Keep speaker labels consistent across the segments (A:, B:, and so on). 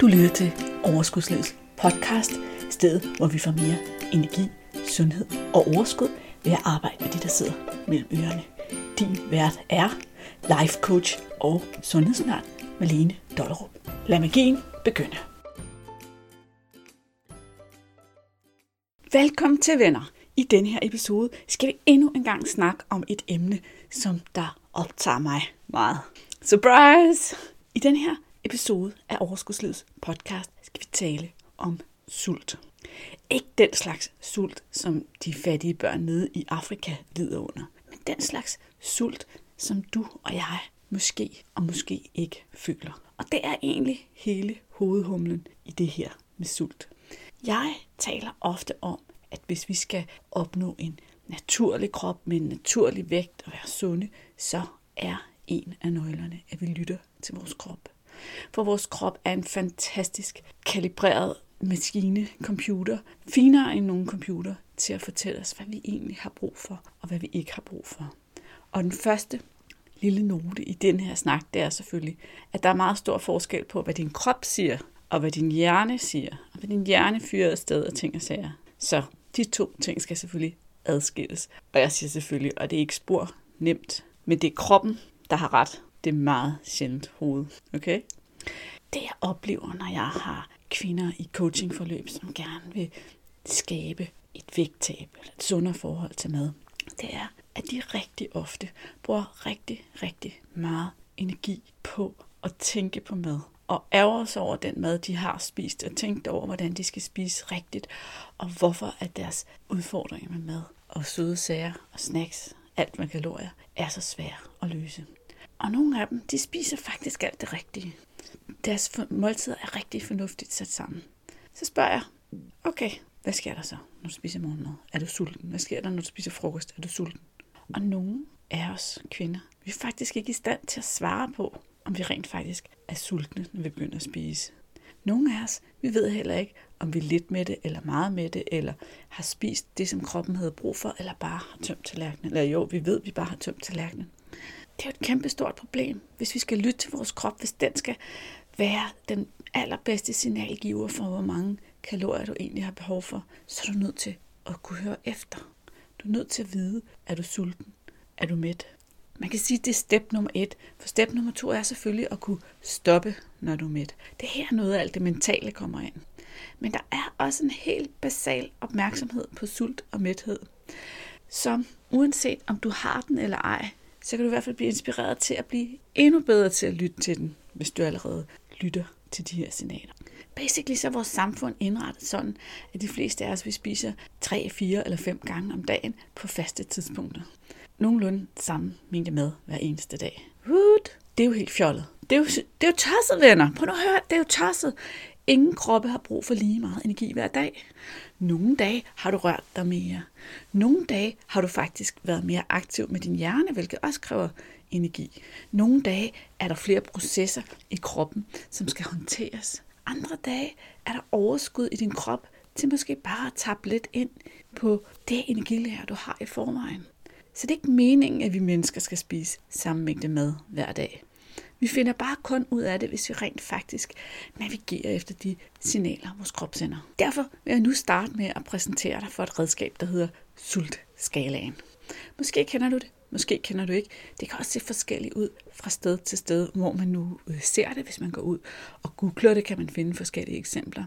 A: Du lytter til Overskudslivets podcast, stedet hvor vi får mere energi, sundhed og overskud ved at arbejde med de, der sidder mellem ørerne. Din vært er life coach og sundhedsundern Malene Dollerup. Lad magien begynde. Velkommen til venner. I denne her episode skal vi endnu en gang snakke om et emne, som der optager mig meget. Surprise! I den her episode af Overskudslivets podcast skal vi tale om sult. Ikke den slags sult, som de fattige børn nede i Afrika lider under, men den slags sult, som du og jeg måske og måske ikke føler. Og det er egentlig hele hovedhumlen i det her med sult. Jeg taler ofte om, at hvis vi skal opnå en naturlig krop med en naturlig vægt og være sunde, så er en af nøglerne, at vi lytter til vores krop. For vores krop er en fantastisk kalibreret maskine, computer, finere end nogen computer, til at fortælle os, hvad vi egentlig har brug for, og hvad vi ikke har brug for. Og den første lille note i den her snak, det er selvfølgelig, at der er meget stor forskel på, hvad din krop siger, og hvad din hjerne siger, og hvad din hjerne fyrer afsted og ting og sager. Så de to ting skal selvfølgelig adskilles. Og jeg siger selvfølgelig, og det er ikke spor nemt, men det er kroppen, der har ret. Det er meget sjældent hoved. Okay? Det jeg oplever, når jeg har kvinder i coachingforløb, som gerne vil skabe et vægttab eller et sundere forhold til mad, det er, at de rigtig ofte bruger rigtig, rigtig meget energi på at tænke på mad og ærger sig over den mad, de har spist, og tænkt over, hvordan de skal spise rigtigt, og hvorfor at deres udfordringer med mad og søde sager og snacks, alt med kalorier, er så svære at løse. Og nogle af dem, de spiser faktisk alt det rigtige. Deres måltider er rigtig fornuftigt sat sammen. Så spørger jeg, okay, hvad sker der så, når du spiser morgenmad? Er du sulten? Hvad sker der, når du spiser frokost? Er du sulten? Og nogle af os kvinder, vi er faktisk ikke i stand til at svare på, om vi rent faktisk er sultne, når vi begynder at spise. Nogle af os, vi ved heller ikke, om vi er lidt med det, eller meget med det, eller har spist det, som kroppen havde brug for, eller bare har tømt tallerkenen. Eller jo, vi ved, at vi bare har tømt tallerkenen. Det er jo et kæmpestort problem, hvis vi skal lytte til vores krop, hvis den skal være den allerbedste signalgiver for, hvor mange kalorier du egentlig har behov for, så er du nødt til at kunne høre efter. Du er nødt til at vide, er du sulten? Er du mæt? Man kan sige, at det er step nummer et. For step nummer to er selvfølgelig at kunne stoppe, når du er mæt. Det er her noget af alt det mentale kommer ind. Men der er også en helt basal opmærksomhed på sult og mæthed, som uanset om du har den eller ej, så kan du i hvert fald blive inspireret til at blive endnu bedre til at lytte til den, hvis du allerede lytter til de her signaler. Basically så er vores samfund indrettet sådan, at de fleste af os vi spiser 3, 4 eller 5 gange om dagen på faste tidspunkter. Nogenlunde samme mængde mad hver eneste dag. Woot! Det er jo helt fjollet. Det er jo, det er jo tosset, venner. Prøv nu at høre, det er jo tosset. Ingen kroppe har brug for lige meget energi hver dag. Nogle dage har du rørt dig mere. Nogle dage har du faktisk været mere aktiv med din hjerne, hvilket også kræver energi. Nogle dage er der flere processer i kroppen, som skal håndteres. Andre dage er der overskud i din krop til måske bare at tappe lidt ind på det energilager, du har i forvejen. Så det er ikke meningen, at vi mennesker skal spise samme mængde mad hver dag. Vi finder bare kun ud af det, hvis vi rent faktisk navigerer efter de signaler, vores krop sender. Derfor vil jeg nu starte med at præsentere dig for et redskab, der hedder sultskalaen. Måske kender du det, måske kender du ikke. Det kan også se forskelligt ud fra sted til sted, hvor man nu øh, ser det, hvis man går ud og googler det, kan man finde forskellige eksempler.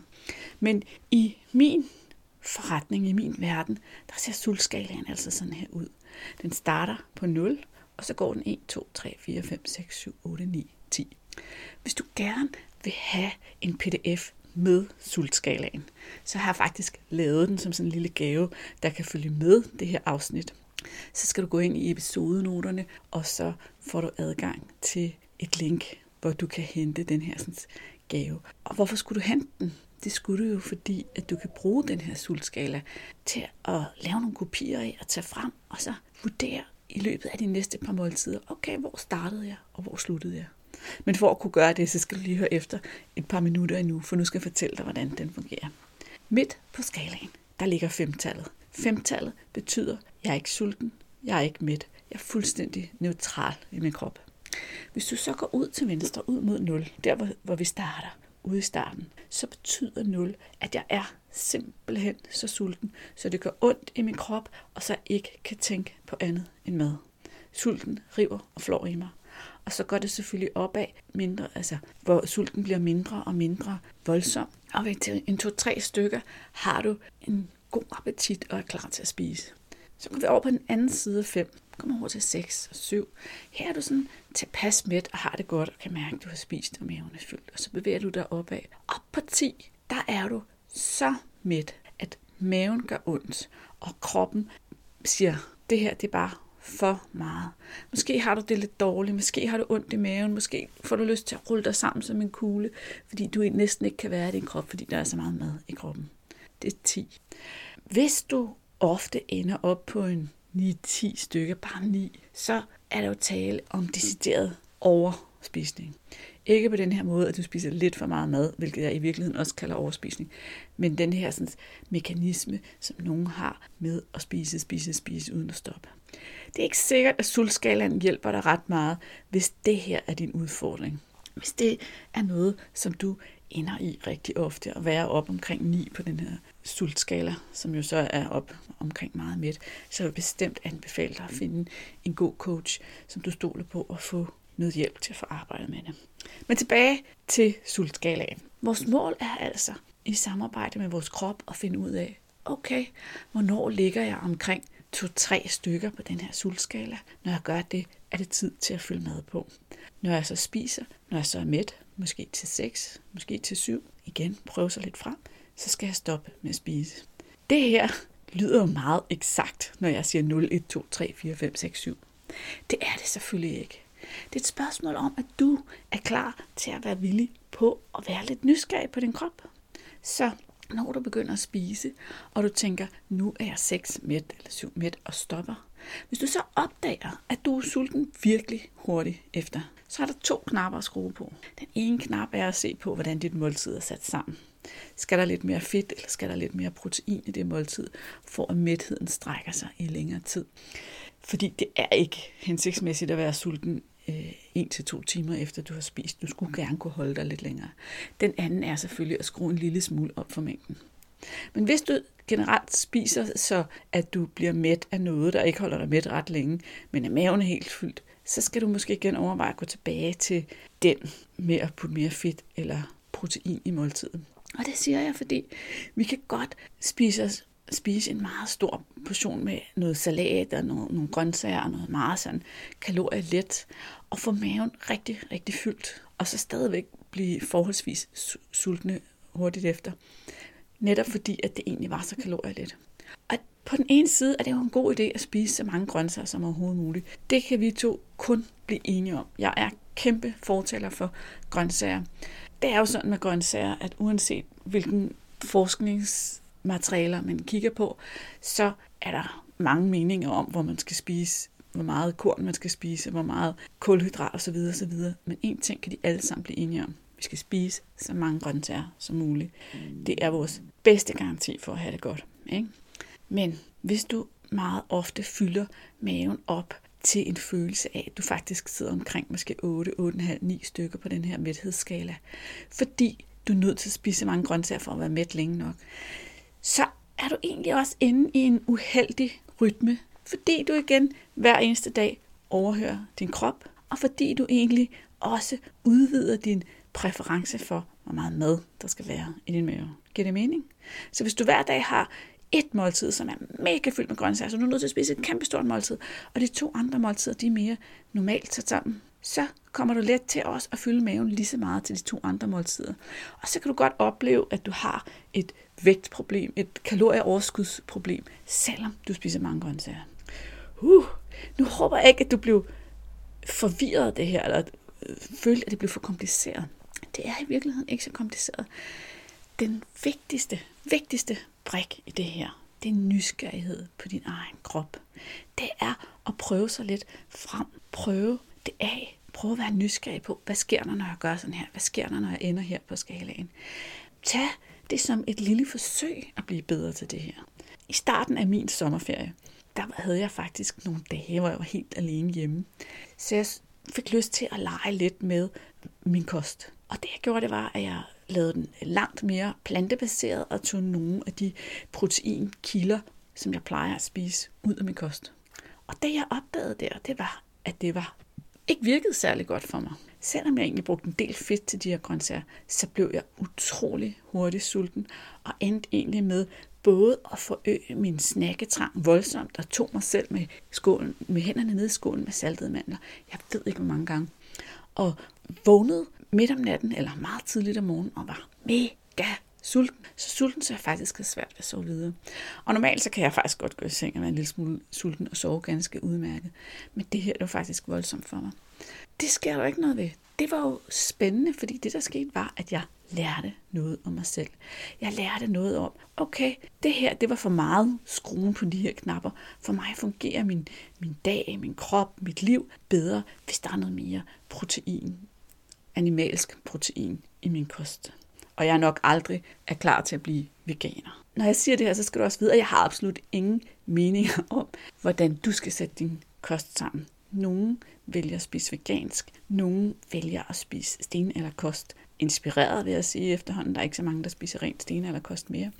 A: Men i min forretning, i min verden, der ser sultskalaen altså sådan her ud. Den starter på 0, og så går den 1, 2, 3, 4, 5, 6, 7, 8, 9, 10. Hvis du gerne vil have en pdf med sultskalaen, så har jeg faktisk lavet den som sådan en lille gave, der kan følge med det her afsnit. Så skal du gå ind i episodenoterne, og så får du adgang til et link, hvor du kan hente den her sådan, gave. Og hvorfor skulle du hente den? Det skulle du jo, fordi at du kan bruge den her sultskala til at lave nogle kopier af og tage frem, og så vurdere, i løbet af de næste par måltider, okay, hvor startede jeg, og hvor sluttede jeg? Men for at kunne gøre det, så skal du lige høre efter et par minutter endnu, for nu skal jeg fortælle dig, hvordan den fungerer. Midt på skalaen, der ligger femtallet. Femtallet betyder, at jeg er ikke sulten, jeg er ikke mæt, jeg er fuldstændig neutral i min krop. Hvis du så går ud til venstre, ud mod 0, der hvor, hvor vi starter, ude i starten, så betyder 0, at jeg er simpelthen så sulten, så det gør ondt i min krop, og så ikke kan tænke på andet end mad. Sulten river og flår i mig. Og så går det selvfølgelig opad, mindre, altså, hvor sulten bliver mindre og mindre voldsom. Og ved en to-tre stykker har du en god appetit og er klar til at spise. Så går vi over på den anden side af 5. Kommer over til 6 og 7. Her er du sådan tilpas mæt og har det godt og kan mærke, at du har spist og maven er fyldt. Og så bevæger du dig opad. Op på 10, der er du så mæt, at maven gør ondt, og kroppen siger, det her det er bare for meget. Måske har du det lidt dårligt, måske har du ondt i maven, måske får du lyst til at rulle dig sammen som en kugle, fordi du næsten ikke kan være i din krop, fordi der er så meget mad i kroppen. Det er 10. Hvis du ofte ender op på en 9-10 stykker, bare 9, så er der jo tale om decideret overspisning. Ikke på den her måde, at du spiser lidt for meget mad, hvilket jeg i virkeligheden også kalder overspisning, men den her sådan, mekanisme, som nogen har med at spise, spise, spise uden at stoppe. Det er ikke sikkert, at sultskalaen hjælper dig ret meget, hvis det her er din udfordring. Hvis det er noget, som du ender i rigtig ofte, at være op omkring 9 på den her sultskala, som jo så er op omkring meget midt, så vil jeg bestemt anbefale dig at finde en god coach, som du stoler på at få noget hjælp til at få arbejdet med det. Men tilbage til sultskalaen. Vores mål er altså i samarbejde med vores krop at finde ud af, okay, hvornår ligger jeg omkring to-tre stykker på den her sultskala. Når jeg gør det, er det tid til at fylde mad på. Når jeg så spiser, når jeg så er mæt, måske til 6, måske til 7, igen prøve sig lidt frem, så skal jeg stoppe med at spise. Det her lyder jo meget eksakt, når jeg siger 0, 1, 2, 3, 4, 5, 6, 7. Det er det selvfølgelig ikke. Det er et spørgsmål om, at du er klar til at være villig på at være lidt nysgerrig på din krop. Så når du begynder at spise, og du tænker, nu er jeg 6 mæt eller 7 mæt og stopper. Hvis du så opdager, at du er sulten virkelig hurtigt efter, så er der to knapper at skrue på. Den ene knap er at se på, hvordan dit måltid er sat sammen. Skal der lidt mere fedt, eller skal der lidt mere protein i det måltid, for at mætheden strækker sig i længere tid. Fordi det er ikke hensigtsmæssigt at være sulten øh, en til to timer efter du har spist. Du skulle gerne kunne holde dig lidt længere. Den anden er selvfølgelig at skrue en lille smule op for mængden. Men hvis du generelt spiser, så at du bliver mæt af noget, der ikke holder dig mæt ret længe, men er maven helt fyldt, så skal du måske igen overveje at gå tilbage til den med at putte mere fedt eller protein i måltiden. Og det siger jeg, fordi vi kan godt spise os spise en meget stor portion med noget salat og nogle, nogle grøntsager og noget meget sådan kalorielet, og få maven rigtig, rigtig fyldt, og så stadigvæk blive forholdsvis sultne hurtigt efter. Netop fordi, at det egentlig var så kalorielet. Og på den ene side er det jo en god idé at spise så mange grøntsager som overhovedet muligt. Det kan vi to kun blive enige om. Jeg er kæmpe fortaler for grøntsager. Det er jo sådan med grøntsager, at uanset hvilken forsknings materialer, man kigger på, så er der mange meninger om, hvor man skal spise, hvor meget korn man skal spise, hvor meget kulhydrat osv. osv. Men en ting kan de alle sammen blive enige om. Vi skal spise så mange grøntsager som muligt. Det er vores bedste garanti for at have det godt. Ikke? Men hvis du meget ofte fylder maven op til en følelse af, at du faktisk sidder omkring måske 8, 8,5, 9 stykker på den her mæthedsskala, fordi du er nødt til at spise mange grøntsager for at være mæt længe nok, så er du egentlig også inde i en uheldig rytme, fordi du igen hver eneste dag overhører din krop, og fordi du egentlig også udvider din præference for, hvor meget mad der skal være i din mave. Giver det mening? Så hvis du hver dag har et måltid, som er mega fyldt med grøntsager, så du er nødt til at spise et kæmpe stort måltid, og de to andre måltider, de er mere normalt sat sammen, så kommer du let til også at fylde maven lige så meget til de to andre måltider. Og så kan du godt opleve, at du har et vægtproblem, et kalorieoverskudsproblem, selvom du spiser mange grøntsager. Uh, nu håber jeg ikke, at du blev forvirret af det her, eller øh, følte, at det blev for kompliceret. Det er i virkeligheden ikke så kompliceret. Den vigtigste, vigtigste brik i det her, det er nysgerrighed på din egen krop. Det er at prøve sig lidt frem. Prøve det af. Prøve at være nysgerrig på, hvad sker der, når jeg gør sådan her? Hvad sker der, når jeg ender her på skalaen? Tag det som et lille forsøg at blive bedre til det her. I starten af min sommerferie, der havde jeg faktisk nogle dage, hvor jeg var helt alene hjemme. Så jeg fik lyst til at lege lidt med min kost. Og det jeg gjorde, det var, at jeg lavede den langt mere plantebaseret og tog nogle af de proteinkilder, som jeg plejer at spise, ud af min kost. Og det jeg opdagede der, det var, at det var ikke virkede særlig godt for mig. Selvom jeg egentlig brugte en del fedt til de her grøntsager, så blev jeg utrolig hurtigt sulten, og endte egentlig med både at forøge min snakketrang voldsomt, og tog mig selv med, skålen, med hænderne ned i skålen med saltede mandler. Jeg ved ikke, hvor mange gange. Og vågnede midt om natten, eller meget tidligt om morgenen, og var mega sulten. Så sulten, så jeg faktisk havde svært ved at sove videre. Og normalt så kan jeg faktisk godt gå i seng og være en lille smule sulten og sove ganske udmærket. Men det her det var faktisk voldsomt for mig. Det sker der ikke noget ved. Det var jo spændende, fordi det der skete var, at jeg lærte noget om mig selv. Jeg lærte noget om, okay, det her, det var for meget skruen på de her knapper. For mig fungerer min, min dag, min krop, mit liv bedre, hvis der er noget mere protein, animalsk protein i min kost. Og jeg nok aldrig er klar til at blive veganer. Når jeg siger det her, så skal du også vide, at jeg har absolut ingen meninger om, hvordan du skal sætte din kost sammen. Nogle vælger at spise vegansk, nogle vælger at spise sten eller kost. Inspireret vil jeg sige efterhånden, der er ikke så mange, der spiser rent sten eller kost mere.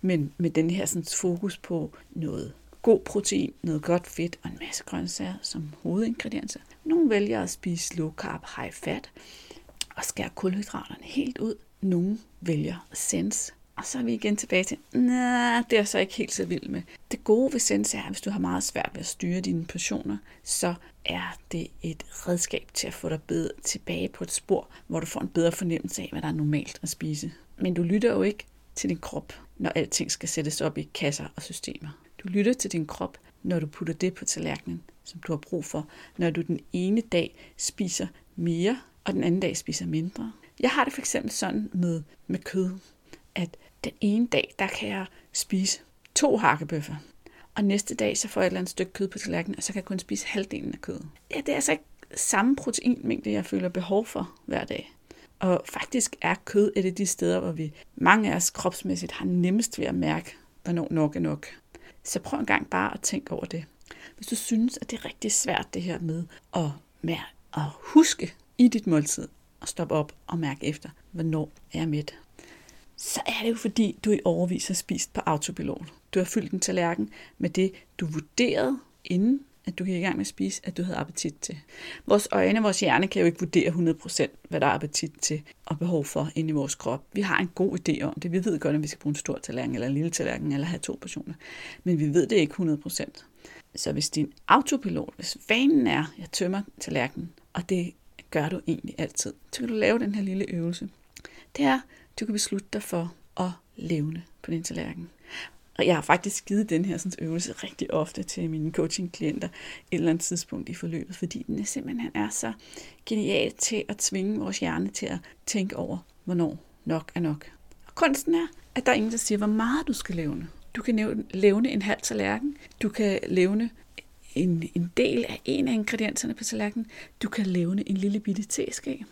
A: Men med den her sådan, fokus på noget god protein, noget godt fedt og en masse grøntsager som hovedingredienser. Nogle vælger at spise low carb, high fat og skære kulhydraterne helt ud. Nogle vælger sense, og så er vi igen tilbage til, nej, det er så ikke helt så vild med. Det gode ved Sense er, at hvis du har meget svært ved at styre dine passioner, så er det et redskab til at få dig bedre tilbage på et spor, hvor du får en bedre fornemmelse af, hvad der er normalt at spise. Men du lytter jo ikke til din krop, når alting skal sættes op i kasser og systemer. Du lytter til din krop, når du putter det på tallerkenen, som du har brug for, når du den ene dag spiser mere, og den anden dag spiser mindre. Jeg har det for eksempel sådan med, med kød, at den ene dag, der kan jeg spise to hakkebøffer, og næste dag, så får jeg et eller andet stykke kød på tallerkenen, og så kan jeg kun spise halvdelen af kødet. Ja, det er altså ikke samme proteinmængde, jeg føler behov for hver dag. Og faktisk er kød et af de steder, hvor vi mange af os kropsmæssigt har nemmest ved at mærke, hvornår nok er nok. Så prøv en gang bare at tænke over det. Hvis du synes, at det er rigtig svært det her med at, med at huske i dit måltid, og stoppe op og mærke efter, hvornår er jeg mæt, så er det jo fordi, du i overvis har spist på autopilot. Du har fyldt en tallerken med det, du vurderede, inden at du gik i gang med at spise, at du havde appetit til. Vores øjne, vores hjerne kan jo ikke vurdere 100% hvad der er appetit til og behov for inde i vores krop. Vi har en god idé om det. Vi ved godt, at vi skal bruge en stor tallerken eller en lille tallerken eller have to portioner. Men vi ved det ikke 100%. Så hvis din autopilot, hvis vanen er, jeg tømmer tallerkenen, og det gør du egentlig altid, så kan du lave den her lille øvelse. Det er, du kan beslutte dig for at levne på din tallerken. Og jeg har faktisk givet den her sådan, øvelse rigtig ofte til mine coaching-klienter et eller andet tidspunkt i forløbet, fordi den er simpelthen er så genial til at tvinge vores hjerne til at tænke over, hvornår nok er nok. Og kunsten er, at der er ingen, der siger, hvor meget du skal levne. Du kan levne en halv tallerken. Du kan levne en, en del af en af ingredienserne på tallerkenen. Du kan levne en lille bitte teske.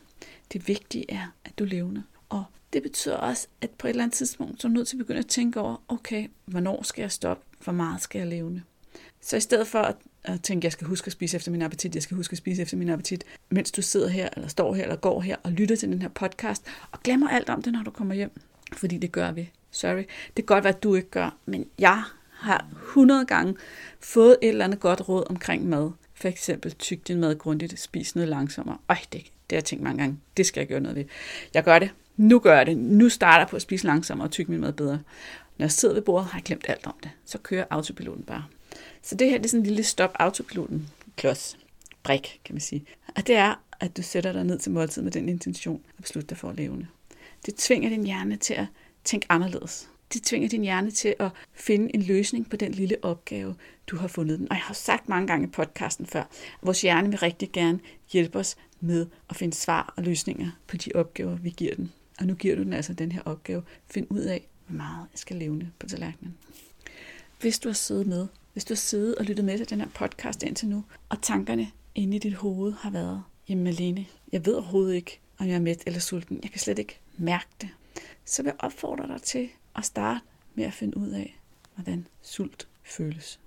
A: Det vigtige er, at du levner. Og det betyder også, at på et eller andet tidspunkt, så er du nødt til at begynde at tænke over, okay, hvornår skal jeg stoppe? Hvor meget skal jeg levne? Så i stedet for at, at tænke, jeg skal huske at spise efter min appetit, jeg skal huske at spise efter min appetit, mens du sidder her, eller står her, eller går her, og lytter til den her podcast, og glemmer alt om det, når du kommer hjem. Fordi det gør vi. Sorry. Det kan godt være, at du ikke gør, men jeg har 100 gange fået et eller andet godt råd omkring mad. For eksempel, tyk din mad grundigt, spis noget langsommere. Øj, det, det har jeg tænkt mange gange. Det skal jeg gøre noget ved. Jeg gør det nu gør jeg det, nu starter jeg på at spise langsommere og tykke min mad bedre. Når jeg sidder ved bordet, har jeg glemt alt om det. Så kører autopiloten bare. Så det her det er sådan en lille stop autopiloten klods, brik, kan man sige. Og det er, at du sætter dig ned til måltid med den intention at beslutte dig for at levende. Det tvinger din hjerne til at tænke anderledes. Det tvinger din hjerne til at finde en løsning på den lille opgave, du har fundet den. Og jeg har sagt mange gange i podcasten før, at vores hjerne vil rigtig gerne hjælpe os med at finde svar og løsninger på de opgaver, vi giver den. Og nu giver du den altså den her opgave. Find ud af, hvor meget jeg skal levne på tallerkenen. Hvis du har siddet med, hvis du har siddet og lyttet med til den her podcast indtil nu, og tankerne inde i dit hoved har været, jamen Malene, jeg ved overhovedet ikke, om jeg er mæt eller sulten. Jeg kan slet ikke mærke det. Så vil jeg opfordre dig til at starte med at finde ud af, hvordan sult føles.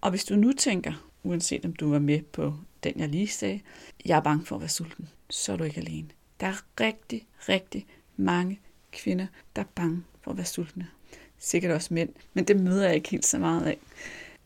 A: Og hvis du nu tænker, uanset om du var med på den, jeg lige sagde, jeg er bange for at være sulten, så er du ikke alene. Der er rigtig, rigtig mange kvinder, der er bange for at være sultne. Sikkert også mænd, men det møder jeg ikke helt så meget af.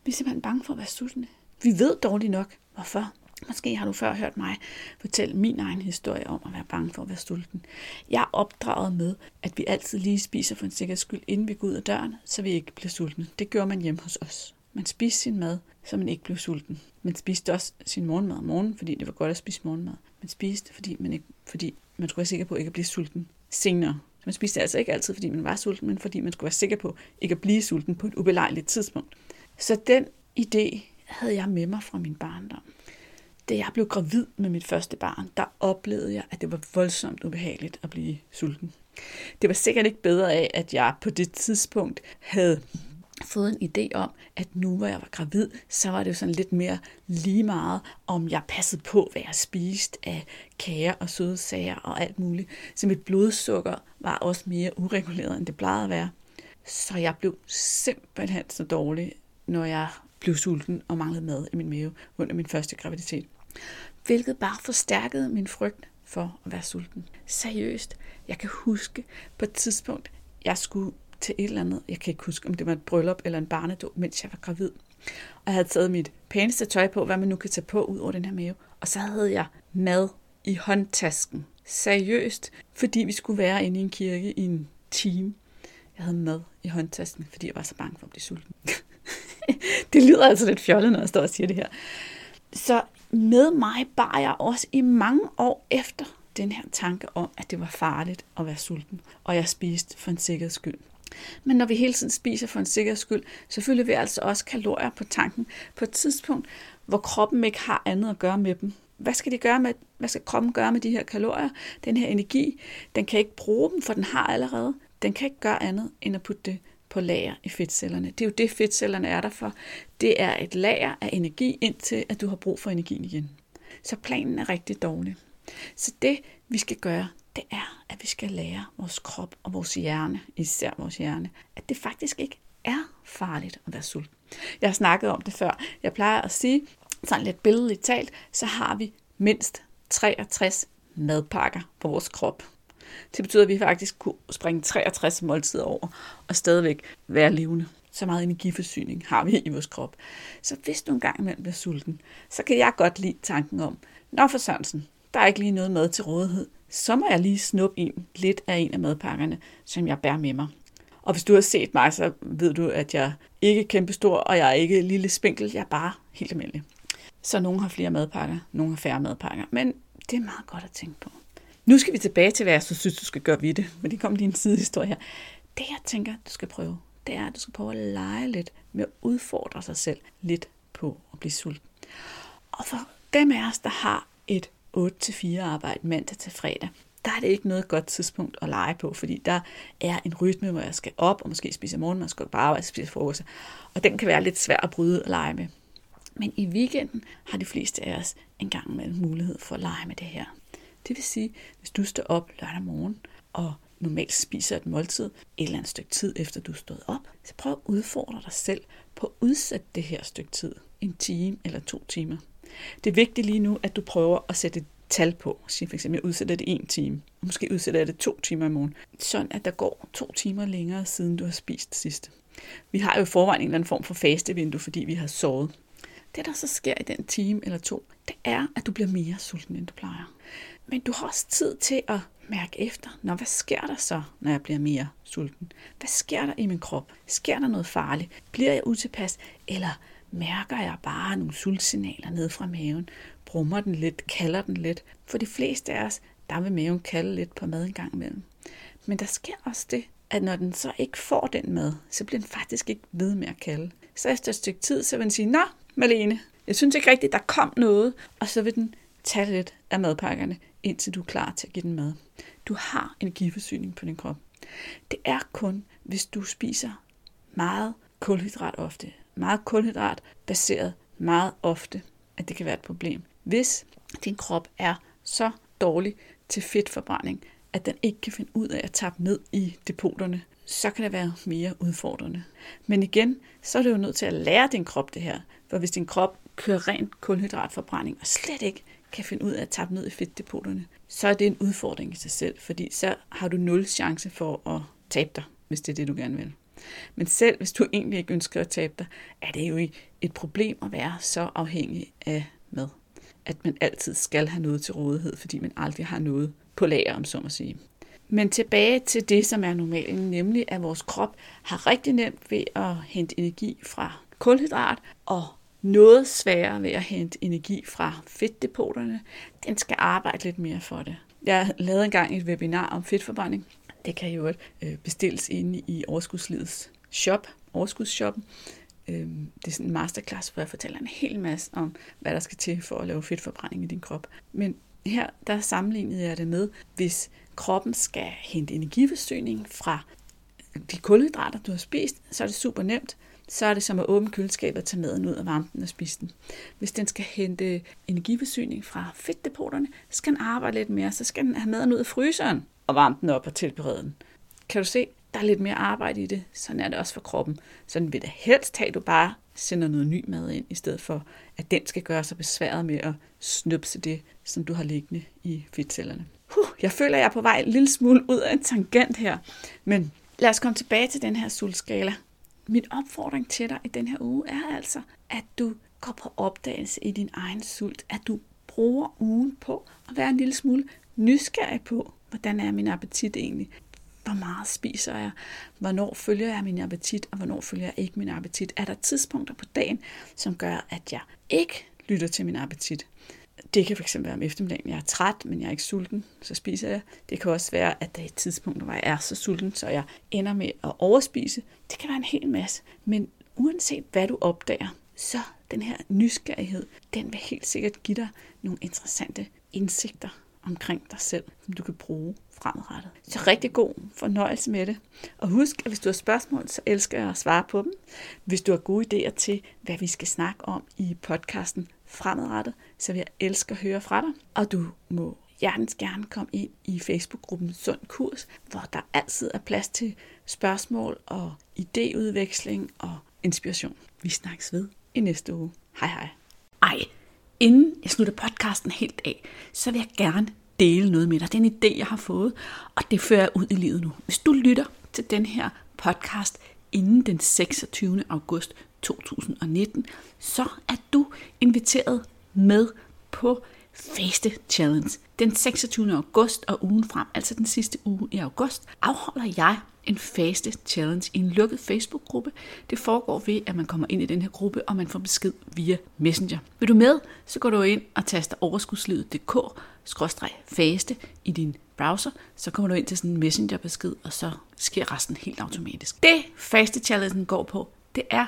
A: Vi er simpelthen bange for at være sultne. Vi ved dårligt nok, hvorfor. Måske har du før hørt mig fortælle min egen historie om at være bange for at være sulten. Jeg er opdraget med, at vi altid lige spiser for en sikkerheds skyld, inden vi går ud af døren, så vi ikke bliver sultne. Det gjorde man hjemme hos os. Man spiste sin mad, så man ikke blev sulten. Man spiste også sin morgenmad om morgenen, fordi det var godt at spise morgenmad. Man spiste, fordi man, ikke, fordi man skulle være sikker på ikke at blive sulten senere. Man spiste altså ikke altid, fordi man var sulten, men fordi man skulle være sikker på ikke at blive sulten på et ubelejligt tidspunkt. Så den idé havde jeg med mig fra min barndom. Da jeg blev gravid med mit første barn, der oplevede jeg, at det var voldsomt ubehageligt at blive sulten. Det var sikkert ikke bedre af, at jeg på det tidspunkt havde fået en idé om, at nu hvor jeg var gravid, så var det jo sådan lidt mere lige meget, om jeg passede på, hvad jeg spiste af kager og søde sager og alt muligt. Så mit blodsukker var også mere ureguleret, end det plejede at være. Så jeg blev simpelthen så dårlig, når jeg blev sulten og manglede mad i min mave under min første graviditet. Hvilket bare forstærkede min frygt for at være sulten. Seriøst, jeg kan huske på et tidspunkt, jeg skulle til et eller andet, jeg kan ikke huske, om det var et bryllup eller en barnedåb, mens jeg var gravid. Og jeg havde taget mit pæneste tøj på, hvad man nu kan tage på ud over den her mave. Og så havde jeg mad i håndtasken. Seriøst, fordi vi skulle være inde i en kirke i en time. Jeg havde mad i håndtasken, fordi jeg var så bange for at blive sulten. det lyder altså lidt fjollet, når jeg står og siger det her. Så med mig bar jeg også i mange år efter den her tanke om, at det var farligt at være sulten, og jeg spiste for en sikkerheds skyld. Men når vi hele tiden spiser for en sikkerheds skyld, så fylder vi altså også kalorier på tanken på et tidspunkt, hvor kroppen ikke har andet at gøre med dem. Hvad skal, de gøre med, hvad skal kroppen gøre med de her kalorier? Den her energi, den kan ikke bruge dem, for den har allerede. Den kan ikke gøre andet end at putte det på lager i fedtcellerne. Det er jo det, fedtcellerne er der for. Det er et lager af energi, indtil at du har brug for energien igen. Så planen er rigtig dårlig. Så det, vi skal gøre, det er, at vi skal lære vores krop og vores hjerne, især vores hjerne, at det faktisk ikke er farligt at være sulten. Jeg har snakket om det før. Jeg plejer at sige, sådan lidt billedligt talt, så har vi mindst 63 madpakker på vores krop. Det betyder, at vi faktisk kunne springe 63 måltider over og stadigvæk være levende. Så meget energiforsyning har vi i vores krop. Så hvis du engang imellem bliver sulten, så kan jeg godt lide tanken om, Nå for Sørensen, der er ikke lige noget mad til rådighed så må jeg lige snuppe en lidt af en af madpakkerne, som jeg bærer med mig. Og hvis du har set mig, så ved du, at jeg ikke er kæmpestor, og jeg er ikke lille spinkel, jeg er bare helt almindelig. Så nogen har flere madpakker, nogen har færre madpakker, men det er meget godt at tænke på. Nu skal vi tilbage til, hvad jeg så synes, du skal gøre ved det, men det kom lige en sidehistorie her. Det jeg tænker, du skal prøve, det er, at du skal prøve at lege lidt med at udfordre sig selv lidt på at blive sulten. Og for dem af os, der har et 8-4 arbejde mandag til fredag, der er det ikke noget godt tidspunkt at lege på, fordi der er en rytme, hvor jeg skal op og måske spise morgen, man skal på arbejde og spise frokost, og den kan være lidt svær at bryde og lege med. Men i weekenden har de fleste af os en gang med mulighed for at lege med det her. Det vil sige, hvis du står op lørdag morgen og normalt spiser et måltid et eller andet stykke tid efter du er stået op, så prøv at udfordre dig selv på at udsætte det her stykke tid. En time eller to timer. Det er vigtigt lige nu, at du prøver at sætte et tal på. Sige for eksempel, jeg udsætter det en time. Måske udsætter jeg det to timer i morgen. Sådan at der går to timer længere, siden du har spist sidst. Vi har jo i forvejen en eller anden form for fastevindue, fordi vi har sovet. Det, der så sker i den time eller to, det er, at du bliver mere sulten, end du plejer. Men du har også tid til at mærke efter, når hvad sker der så, når jeg bliver mere sulten? Hvad sker der i min krop? Sker der noget farligt? Bliver jeg utilpas? Eller mærker jeg bare nogle sultsignaler ned fra maven, brummer den lidt, kalder den lidt. For de fleste af os, der vil maven kalde lidt på mad en gang imellem. Men der sker også det, at når den så ikke får den mad, så bliver den faktisk ikke ved med at kalde. Så efter et stykke tid, så vil den sige, Nå, Malene, jeg synes ikke rigtigt, der kom noget. Og så vil den tage lidt af madpakkerne, indtil du er klar til at give den mad. Du har energiforsyning på din krop. Det er kun, hvis du spiser meget kulhydrat ofte, meget kulhydrat baseret meget ofte, at det kan være et problem. Hvis din krop er så dårlig til fedtforbrænding, at den ikke kan finde ud af at tappe ned i depoterne, så kan det være mere udfordrende. Men igen, så er du jo nødt til at lære din krop det her. For hvis din krop kører rent kulhydratforbrænding og slet ikke kan finde ud af at tappe ned i fedtdepoterne, så er det en udfordring i sig selv, fordi så har du nul chance for at tabe dig, hvis det er det, du gerne vil. Men selv hvis du egentlig ikke ønsker at tabe dig, er det jo et problem at være så afhængig af mad. At man altid skal have noget til rådighed, fordi man aldrig har noget på lager, om så må sige. Men tilbage til det, som er normalen, nemlig at vores krop har rigtig nemt ved at hente energi fra kulhydrat, og noget sværere ved at hente energi fra fedtdepoterne. Den skal arbejde lidt mere for det. Jeg lavede engang et webinar om fedtforbrænding. Det kan jo øh, bestilles inde i Overskudslivets shop, Overskudsshoppen. Øhm, det er sådan en masterclass, hvor jeg fortæller en hel masse om, hvad der skal til for at lave fedtforbrænding i din krop. Men her der sammenlignede jeg det med, hvis kroppen skal hente energiforsyning fra de kulhydrater, du har spist, så er det super nemt. Så er det som at åbne køleskabet og tage maden ud af varmen og spise den. Hvis den skal hente energiforsyning fra fedtdepoterne, så skal den arbejde lidt mere. Så skal den have maden ud af fryseren og varme den op og tilberede den. Kan du se, der er lidt mere arbejde i det. Sådan er det også for kroppen. Sådan vil det helst have, at du bare sender noget ny mad ind, i stedet for, at den skal gøre sig besværet med at snupse det, som du har liggende i fedtcellerne. Huh, jeg føler, jeg er på vej en lille smule ud af en tangent her. Men lad os komme tilbage til den her sultskala. Min opfordring til dig i den her uge er altså, at du går på opdagelse i din egen sult. At du bruger ugen på at være en lille smule nysgerrig på, hvordan er min appetit egentlig? Hvor meget spiser jeg? Hvornår følger jeg min appetit, og hvornår følger jeg ikke min appetit? Er der tidspunkter på dagen, som gør, at jeg ikke lytter til min appetit? Det kan fx være om eftermiddagen, jeg er træt, men jeg er ikke sulten, så spiser jeg. Det kan også være, at der er et tidspunkt, hvor jeg er så sulten, så jeg ender med at overspise. Det kan være en hel masse. Men uanset hvad du opdager, så den her nysgerrighed, den vil helt sikkert give dig nogle interessante indsigter omkring dig selv, som du kan bruge fremadrettet. Så rigtig god fornøjelse med det. Og husk, at hvis du har spørgsmål, så elsker jeg at svare på dem. Hvis du har gode idéer til, hvad vi skal snakke om i podcasten fremadrettet, så vil jeg elske at høre fra dig. Og du må hjertens gerne komme ind i Facebook-gruppen Sund Kurs, hvor der altid er plads til spørgsmål og idéudveksling og inspiration. Vi snakkes ved i næste uge. Hej hej. Ej, inden jeg slutter podcasten helt af, så vil jeg gerne dele noget med dig. Det er en idé, jeg har fået, og det fører jeg ud i livet nu. Hvis du lytter til den her podcast inden den 26. august 2019, så er du inviteret med på Faste Challenge. Den 26. august og ugen frem, altså den sidste uge i august, afholder jeg en faste challenge i en lukket Facebook-gruppe. Det foregår ved, at man kommer ind i den her gruppe, og man får besked via Messenger. Vil du med, så går du ind og taster overskudslivet.dk-faste i din browser, så kommer du ind til sådan en messengerbesked, og så sker resten helt automatisk. Det faste challenge går på, det er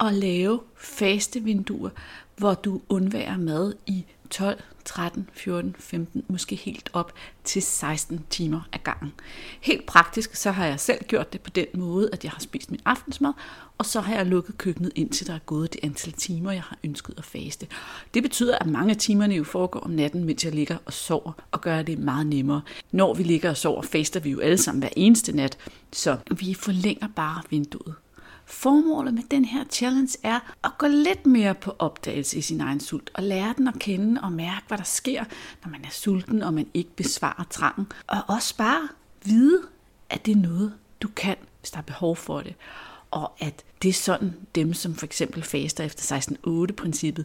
A: at lave faste vinduer, hvor du undværer mad i 12, 13, 14, 15, måske helt op til 16 timer ad gangen. Helt praktisk, så har jeg selv gjort det på den måde, at jeg har spist min aftensmad, og så har jeg lukket køkkenet indtil der er gået det antal timer, jeg har ønsket at faste. Det betyder, at mange af timerne jo foregår om natten, mens jeg ligger og sover, og gør det meget nemmere. Når vi ligger og sover, faster vi jo alle sammen hver eneste nat, så vi forlænger bare vinduet. Formålet med den her challenge er at gå lidt mere på opdagelse i sin egen sult, og lære den at kende og mærke, hvad der sker, når man er sulten, og man ikke besvarer trangen. Og også bare vide, at det er noget, du kan, hvis der er behov for det. Og at det er sådan dem, som for eksempel faster efter 16-8-princippet,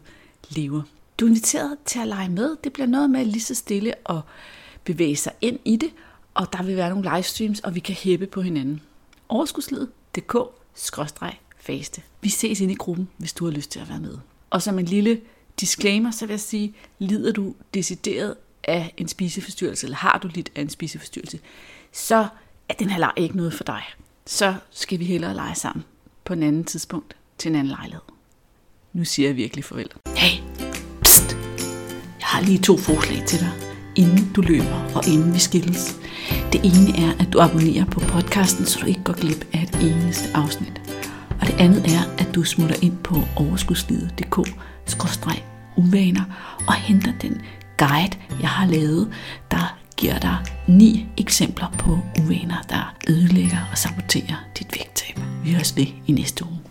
A: lever. Du er inviteret til at lege med. Det bliver noget med lige så stille at bevæge sig ind i det, og der vil være nogle livestreams, og vi kan hæppe på hinanden. Overskudslivet.dk skråstreg faste. Vi ses ind i gruppen, hvis du har lyst til at være med. Og som en lille disclaimer, så vil jeg sige, lider du decideret af en spiseforstyrrelse, eller har du lidt af en spiseforstyrrelse, så er den her leg ikke noget for dig. Så skal vi hellere lege sammen på en anden tidspunkt til en anden lejlighed. Nu siger jeg virkelig farvel. Hey, pst. Jeg har lige to forslag til dig, inden du løber og inden vi skilles. Det ene er, at du abonnerer på podcasten, så du ikke går glip af et eneste afsnit. Og det andet er, at du smutter ind på overskudslivet.dk-uvaner og henter den guide, jeg har lavet, der giver dig ni eksempler på uvaner, der ødelægger og saboterer dit vægttab. Vi høres ved i næste uge.